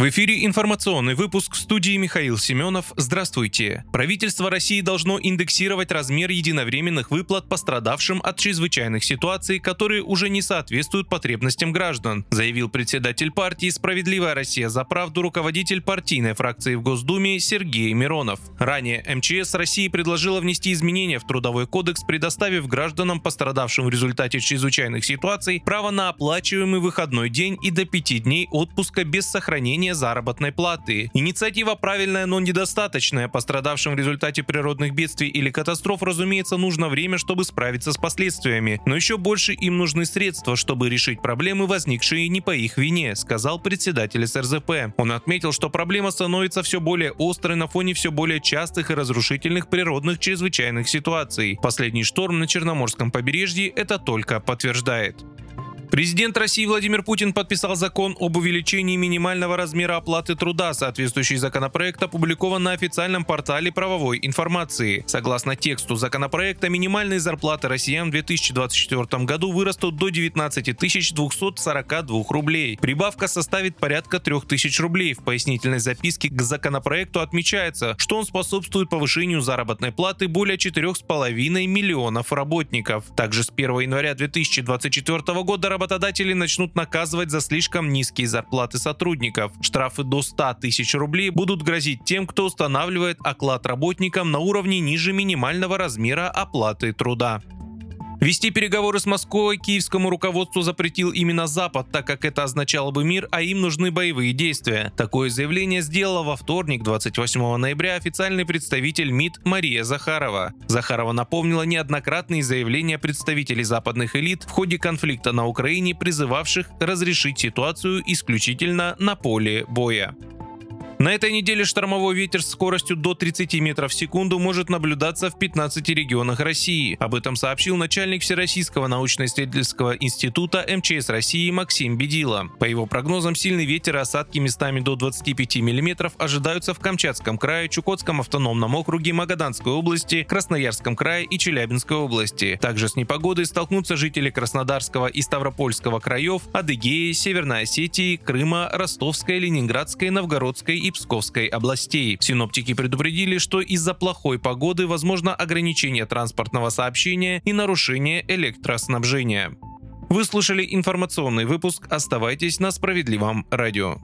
В эфире информационный выпуск в студии Михаил Семенов. Здравствуйте. Правительство России должно индексировать размер единовременных выплат пострадавшим от чрезвычайных ситуаций, которые уже не соответствуют потребностям граждан, заявил председатель партии «Справедливая Россия за правду» руководитель партийной фракции в Госдуме Сергей Миронов. Ранее МЧС России предложила внести изменения в Трудовой кодекс, предоставив гражданам, пострадавшим в результате чрезвычайных ситуаций, право на оплачиваемый выходной день и до пяти дней отпуска без сохранения повышения заработной платы. Инициатива правильная, но недостаточная. Пострадавшим в результате природных бедствий или катастроф, разумеется, нужно время, чтобы справиться с последствиями. Но еще больше им нужны средства, чтобы решить проблемы, возникшие не по их вине, сказал председатель СРЗП. Он отметил, что проблема становится все более острой на фоне все более частых и разрушительных природных чрезвычайных ситуаций. Последний шторм на Черноморском побережье это только подтверждает. Президент России Владимир Путин подписал закон об увеличении минимального размера оплаты труда. Соответствующий законопроект опубликован на официальном портале правовой информации. Согласно тексту законопроекта, минимальные зарплаты россиян в 2024 году вырастут до 19 242 рублей. Прибавка составит порядка 3000 рублей. В пояснительной записке к законопроекту отмечается, что он способствует повышению заработной платы более 4,5 миллионов работников. Также с 1 января 2024 года работодатели начнут наказывать за слишком низкие зарплаты сотрудников. Штрафы до 100 тысяч рублей будут грозить тем, кто устанавливает оклад работникам на уровне ниже минимального размера оплаты труда. Вести переговоры с Москвой киевскому руководству запретил именно Запад, так как это означало бы мир, а им нужны боевые действия. Такое заявление сделала во вторник, 28 ноября, официальный представитель МИД Мария Захарова. Захарова напомнила неоднократные заявления представителей западных элит в ходе конфликта на Украине, призывавших разрешить ситуацию исключительно на поле боя. На этой неделе штормовой ветер с скоростью до 30 метров в секунду может наблюдаться в 15 регионах России. Об этом сообщил начальник Всероссийского научно-исследовательского института МЧС России Максим Бедила. По его прогнозам, сильный ветер и осадки местами до 25 мм ожидаются в Камчатском крае, Чукотском автономном округе, Магаданской области, Красноярском крае и Челябинской области. Также с непогодой столкнутся жители Краснодарского и Ставропольского краев, Адыгеи, Северной Осетии, Крыма, Ростовской, Ленинградской, Новгородской и Псковской областей. Синоптики предупредили, что из-за плохой погоды возможно ограничение транспортного сообщения и нарушение электроснабжения. Вы слушали информационный выпуск. Оставайтесь на справедливом радио.